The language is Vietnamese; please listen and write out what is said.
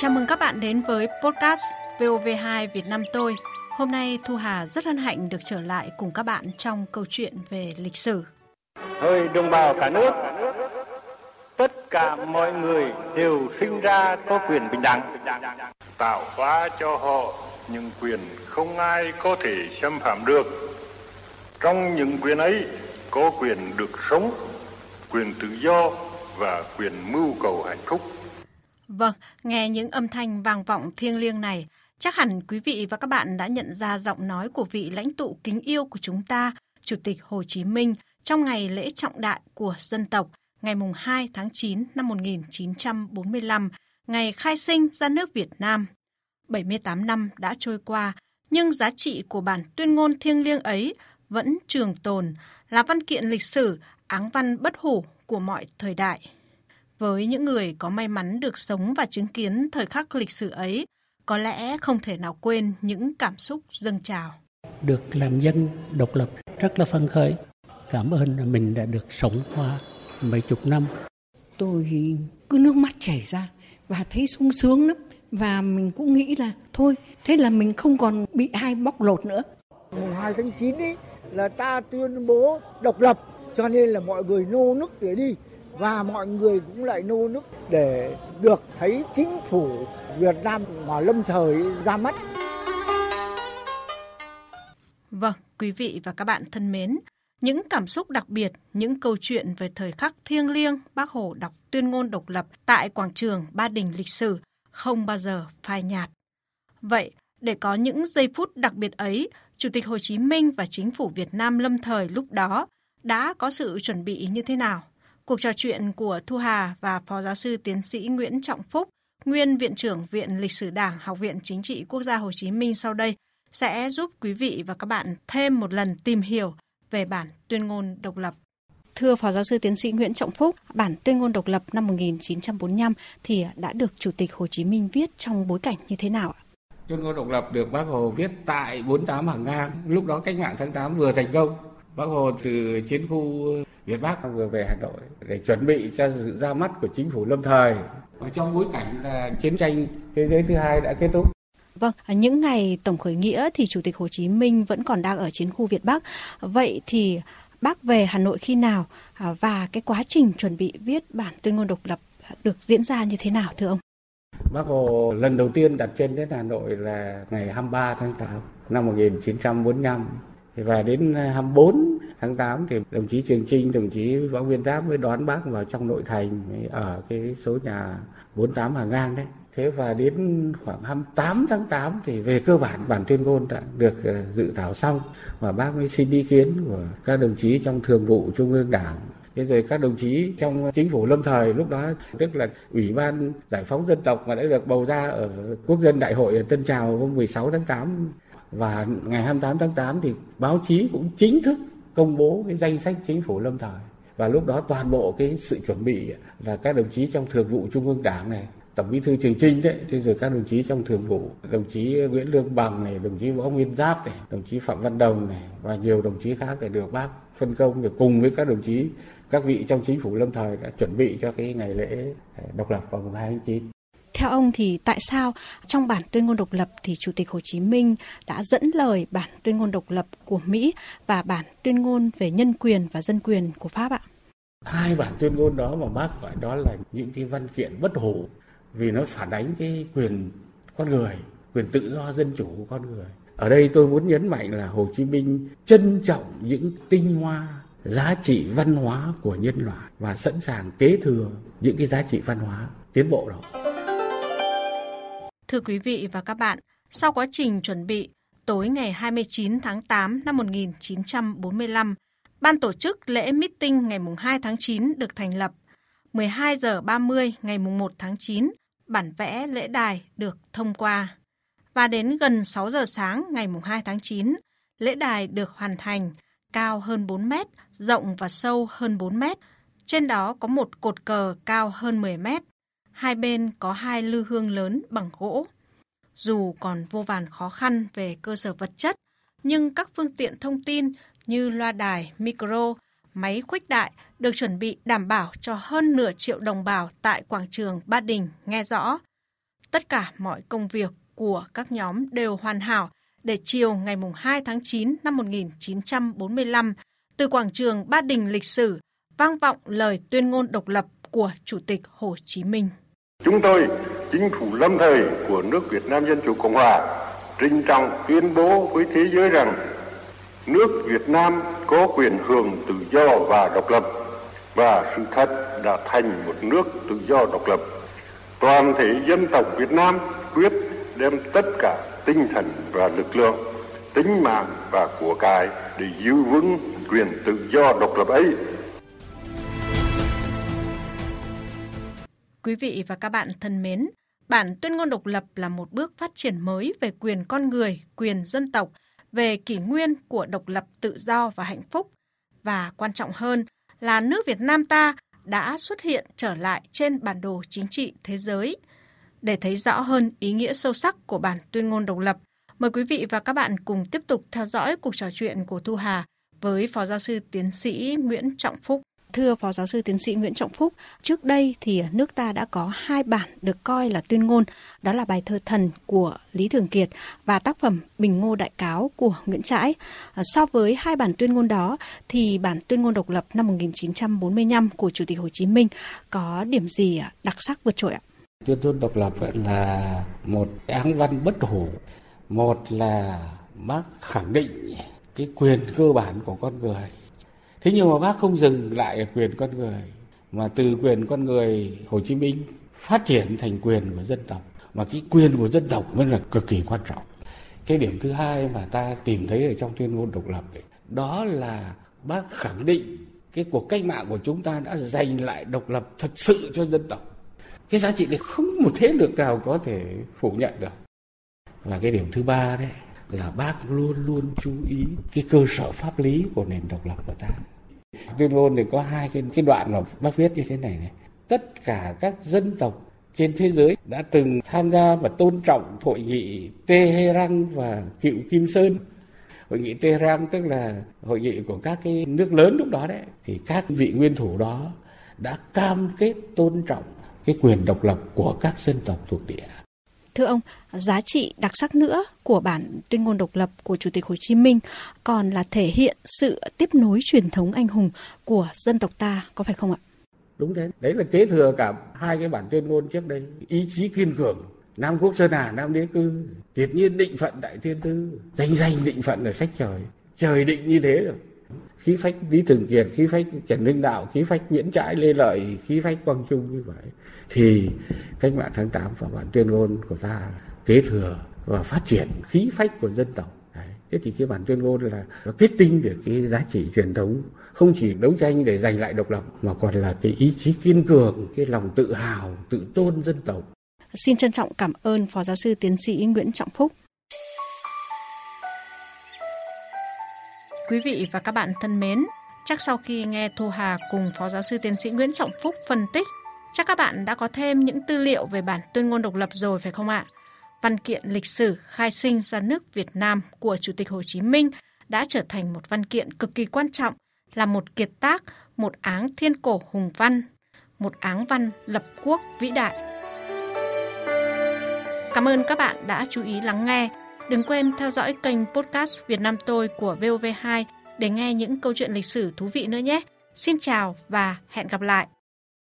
Chào mừng các bạn đến với podcast VOV2 Việt Nam tôi. Hôm nay Thu Hà rất hân hạnh được trở lại cùng các bạn trong câu chuyện về lịch sử. Hỡi đồng bào cả nước, tất cả mọi người đều sinh ra có quyền bình đẳng, tạo hóa cho họ những quyền không ai có thể xâm phạm được. Trong những quyền ấy có quyền được sống, quyền tự do và quyền mưu cầu hạnh phúc. Vâng, nghe những âm thanh vang vọng thiêng liêng này, chắc hẳn quý vị và các bạn đã nhận ra giọng nói của vị lãnh tụ kính yêu của chúng ta, Chủ tịch Hồ Chí Minh, trong ngày lễ trọng đại của dân tộc, ngày 2 tháng 9 năm 1945, ngày khai sinh ra nước Việt Nam. 78 năm đã trôi qua, nhưng giá trị của bản tuyên ngôn thiêng liêng ấy vẫn trường tồn, là văn kiện lịch sử, áng văn bất hủ của mọi thời đại. Với những người có may mắn được sống và chứng kiến thời khắc lịch sử ấy, có lẽ không thể nào quên những cảm xúc dâng trào. Được làm dân độc lập rất là phấn khởi. Cảm ơn là mình đã được sống qua mấy chục năm. Tôi cứ nước mắt chảy ra và thấy sung sướng lắm. Và mình cũng nghĩ là thôi, thế là mình không còn bị ai bóc lột nữa. Mùng 2 tháng 9 ấy là ta tuyên bố độc lập cho nên là mọi người nô nức để đi và mọi người cũng lại nô nức để được thấy chính phủ Việt Nam mà lâm thời ra mắt. Vâng, quý vị và các bạn thân mến, những cảm xúc đặc biệt, những câu chuyện về thời khắc thiêng liêng Bác Hồ đọc tuyên ngôn độc lập tại quảng trường Ba Đình lịch sử không bao giờ phai nhạt. Vậy, để có những giây phút đặc biệt ấy, Chủ tịch Hồ Chí Minh và chính phủ Việt Nam lâm thời lúc đó đã có sự chuẩn bị như thế nào? Cuộc trò chuyện của Thu Hà và Phó Giáo sư Tiến sĩ Nguyễn Trọng Phúc, nguyên Viện trưởng Viện Lịch sử Đảng, Học viện Chính trị Quốc gia Hồ Chí Minh sau đây sẽ giúp quý vị và các bạn thêm một lần tìm hiểu về bản tuyên ngôn độc lập. Thưa Phó Giáo sư Tiến sĩ Nguyễn Trọng Phúc, bản tuyên ngôn độc lập năm 1945 thì đã được Chủ tịch Hồ Chí Minh viết trong bối cảnh như thế nào ạ? Tuyên ngôn độc lập được Bác Hồ viết tại 48 hàng ngang, lúc đó cách mạng tháng 8 vừa thành công. Bác Hồ từ chiến khu Việt Bắc vừa về Hà Nội để chuẩn bị cho sự ra mắt của chính phủ lâm thời. Và trong bối cảnh là chiến tranh thế giới thứ hai đã kết thúc. Vâng, những ngày tổng khởi nghĩa thì Chủ tịch Hồ Chí Minh vẫn còn đang ở chiến khu Việt Bắc. Vậy thì bác về Hà Nội khi nào à, và cái quá trình chuẩn bị viết bản tuyên ngôn độc lập được diễn ra như thế nào thưa ông? Bác Hồ lần đầu tiên đặt chân đến Hà Nội là ngày 23 tháng 8 năm 1945 và đến à, 24 tháng 8 thì đồng chí Trường Trinh, đồng chí Võ Nguyên Giáp mới đón bác vào trong nội thành ở cái số nhà 48 Hàng Ngang đấy. Thế và đến khoảng 28 tháng 8 thì về cơ bản bản tuyên ngôn đã được à, dự thảo xong và bác mới xin ý kiến của các đồng chí trong thường vụ Trung ương Đảng Thế rồi các đồng chí trong chính phủ lâm thời lúc đó tức là Ủy ban Giải phóng dân tộc mà đã được bầu ra ở Quốc dân Đại hội ở Tân Trào hôm 16 tháng 8 và ngày 28 tháng 8 thì báo chí cũng chính thức công bố cái danh sách chính phủ lâm thời và lúc đó toàn bộ cái sự chuẩn bị là các đồng chí trong thường vụ trung ương đảng này, tổng bí thư trường trinh đấy, thế rồi các đồng chí trong thường vụ, đồng chí nguyễn lương bằng này, đồng chí võ nguyên giáp này, đồng chí phạm văn đồng này và nhiều đồng chí khác để được bác phân công để cùng với các đồng chí, các vị trong chính phủ lâm thời đã chuẩn bị cho cái ngày lễ độc lập vào mùng hai tháng chín. Theo ông thì tại sao trong bản tuyên ngôn độc lập thì Chủ tịch Hồ Chí Minh đã dẫn lời bản tuyên ngôn độc lập của Mỹ và bản tuyên ngôn về nhân quyền và dân quyền của Pháp ạ? Hai bản tuyên ngôn đó mà bác gọi đó là những cái văn kiện bất hủ vì nó phản ánh cái quyền con người, quyền tự do dân chủ của con người. Ở đây tôi muốn nhấn mạnh là Hồ Chí Minh trân trọng những tinh hoa giá trị văn hóa của nhân loại và sẵn sàng kế thừa những cái giá trị văn hóa tiến bộ đó. Thưa quý vị và các bạn, sau quá trình chuẩn bị, tối ngày 29 tháng 8 năm 1945, ban tổ chức lễ meeting ngày 2 tháng 9 được thành lập. 12 giờ 30 ngày 1 tháng 9, bản vẽ lễ đài được thông qua. Và đến gần 6 giờ sáng ngày 2 tháng 9, lễ đài được hoàn thành, cao hơn 4 mét, rộng và sâu hơn 4 mét. Trên đó có một cột cờ cao hơn 10 mét. Hai bên có hai lư hương lớn bằng gỗ. Dù còn vô vàn khó khăn về cơ sở vật chất, nhưng các phương tiện thông tin như loa đài, micro, máy khuếch đại được chuẩn bị đảm bảo cho hơn nửa triệu đồng bào tại quảng trường Ba Đình nghe rõ. tất cả mọi công việc của các nhóm đều hoàn hảo để chiều ngày 2 tháng 9 năm 1945, từ quảng trường Ba Đình lịch sử, vang vọng lời tuyên ngôn độc lập của Chủ tịch Hồ Chí Minh. Chúng tôi, chính phủ lâm thời của nước Việt Nam Dân Chủ Cộng Hòa, trinh trọng tuyên bố với thế giới rằng nước Việt Nam có quyền hưởng tự do và độc lập và sự thật đã thành một nước tự do độc lập. Toàn thể dân tộc Việt Nam quyết đem tất cả tinh thần và lực lượng, tính mạng và của cải để giữ vững quyền tự do độc lập ấy. Quý vị và các bạn thân mến, bản tuyên ngôn độc lập là một bước phát triển mới về quyền con người, quyền dân tộc, về kỷ nguyên của độc lập tự do và hạnh phúc. Và quan trọng hơn là nước Việt Nam ta đã xuất hiện trở lại trên bản đồ chính trị thế giới. Để thấy rõ hơn ý nghĩa sâu sắc của bản tuyên ngôn độc lập, mời quý vị và các bạn cùng tiếp tục theo dõi cuộc trò chuyện của Thu Hà với Phó Giáo sư Tiến sĩ Nguyễn Trọng Phúc. Thưa Phó Giáo sư Tiến sĩ Nguyễn Trọng Phúc, trước đây thì nước ta đã có hai bản được coi là tuyên ngôn, đó là bài thơ Thần của Lý Thường Kiệt và tác phẩm Bình Ngô Đại Cáo của Nguyễn Trãi. À, so với hai bản tuyên ngôn đó thì bản tuyên ngôn độc lập năm 1945 của Chủ tịch Hồ Chí Minh có điểm gì đặc sắc vượt trội ạ? Tuyên ngôn độc lập là một áng văn bất hủ, một là bác khẳng định cái quyền cơ bản của con người thế nhưng mà bác không dừng lại ở quyền con người mà từ quyền con người Hồ Chí Minh phát triển thành quyền của dân tộc. Mà cái quyền của dân tộc mới là cực kỳ quan trọng. Cái điểm thứ hai mà ta tìm thấy ở trong tuyên ngôn độc lập ấy, đó là bác khẳng định cái cuộc cách mạng của chúng ta đã giành lại độc lập thật sự cho dân tộc. Cái giá trị này không một thế lực nào có thể phủ nhận được. Và cái điểm thứ ba đấy là bác luôn luôn chú ý cái cơ sở pháp lý của nền độc lập của ta. Tuyên ngôn thì có hai cái cái đoạn mà bác viết như thế này này. Tất cả các dân tộc trên thế giới đã từng tham gia và tôn trọng hội nghị Tehran và cựu Kim Sơn. Hội nghị Tehran tức là hội nghị của các cái nước lớn lúc đó đấy. Thì các vị nguyên thủ đó đã cam kết tôn trọng cái quyền độc lập của các dân tộc thuộc địa. Thưa ông, giá trị đặc sắc nữa của bản tuyên ngôn độc lập của Chủ tịch Hồ Chí Minh còn là thể hiện sự tiếp nối truyền thống anh hùng của dân tộc ta, có phải không ạ? Đúng thế, đấy là kế thừa cả hai cái bản tuyên ngôn trước đây. Ý chí kiên cường, Nam Quốc Sơn Hà, Nam Đế Cư, tuyệt nhiên định phận Đại Thiên Tư, danh danh định phận ở sách trời. Trời định như thế rồi. Khí phách Lý Thường Kiệt, khí phách Trần Hưng Đạo, khí phách Nguyễn Trãi Lê Lợi, khí phách Quang Trung như vậy. Thì cách mạng tháng 8 và bản tuyên ngôn của ta kế thừa và phát triển khí phách của dân tộc. Đấy. thế thì cái bản tuyên ngôn là nó kết tinh được cái giá trị truyền thống không chỉ đấu tranh để giành lại độc lập mà còn là cái ý chí kiên cường cái lòng tự hào tự tôn dân tộc. Xin trân trọng cảm ơn phó giáo sư tiến sĩ nguyễn trọng phúc. Quý vị và các bạn thân mến chắc sau khi nghe thu hà cùng phó giáo sư tiến sĩ nguyễn trọng phúc phân tích Chắc các bạn đã có thêm những tư liệu về bản tuyên ngôn độc lập rồi phải không ạ? Văn kiện lịch sử khai sinh ra nước Việt Nam của Chủ tịch Hồ Chí Minh đã trở thành một văn kiện cực kỳ quan trọng, là một kiệt tác, một áng thiên cổ hùng văn, một áng văn lập quốc vĩ đại. Cảm ơn các bạn đã chú ý lắng nghe. Đừng quên theo dõi kênh podcast Việt Nam tôi của VOV2 để nghe những câu chuyện lịch sử thú vị nữa nhé. Xin chào và hẹn gặp lại.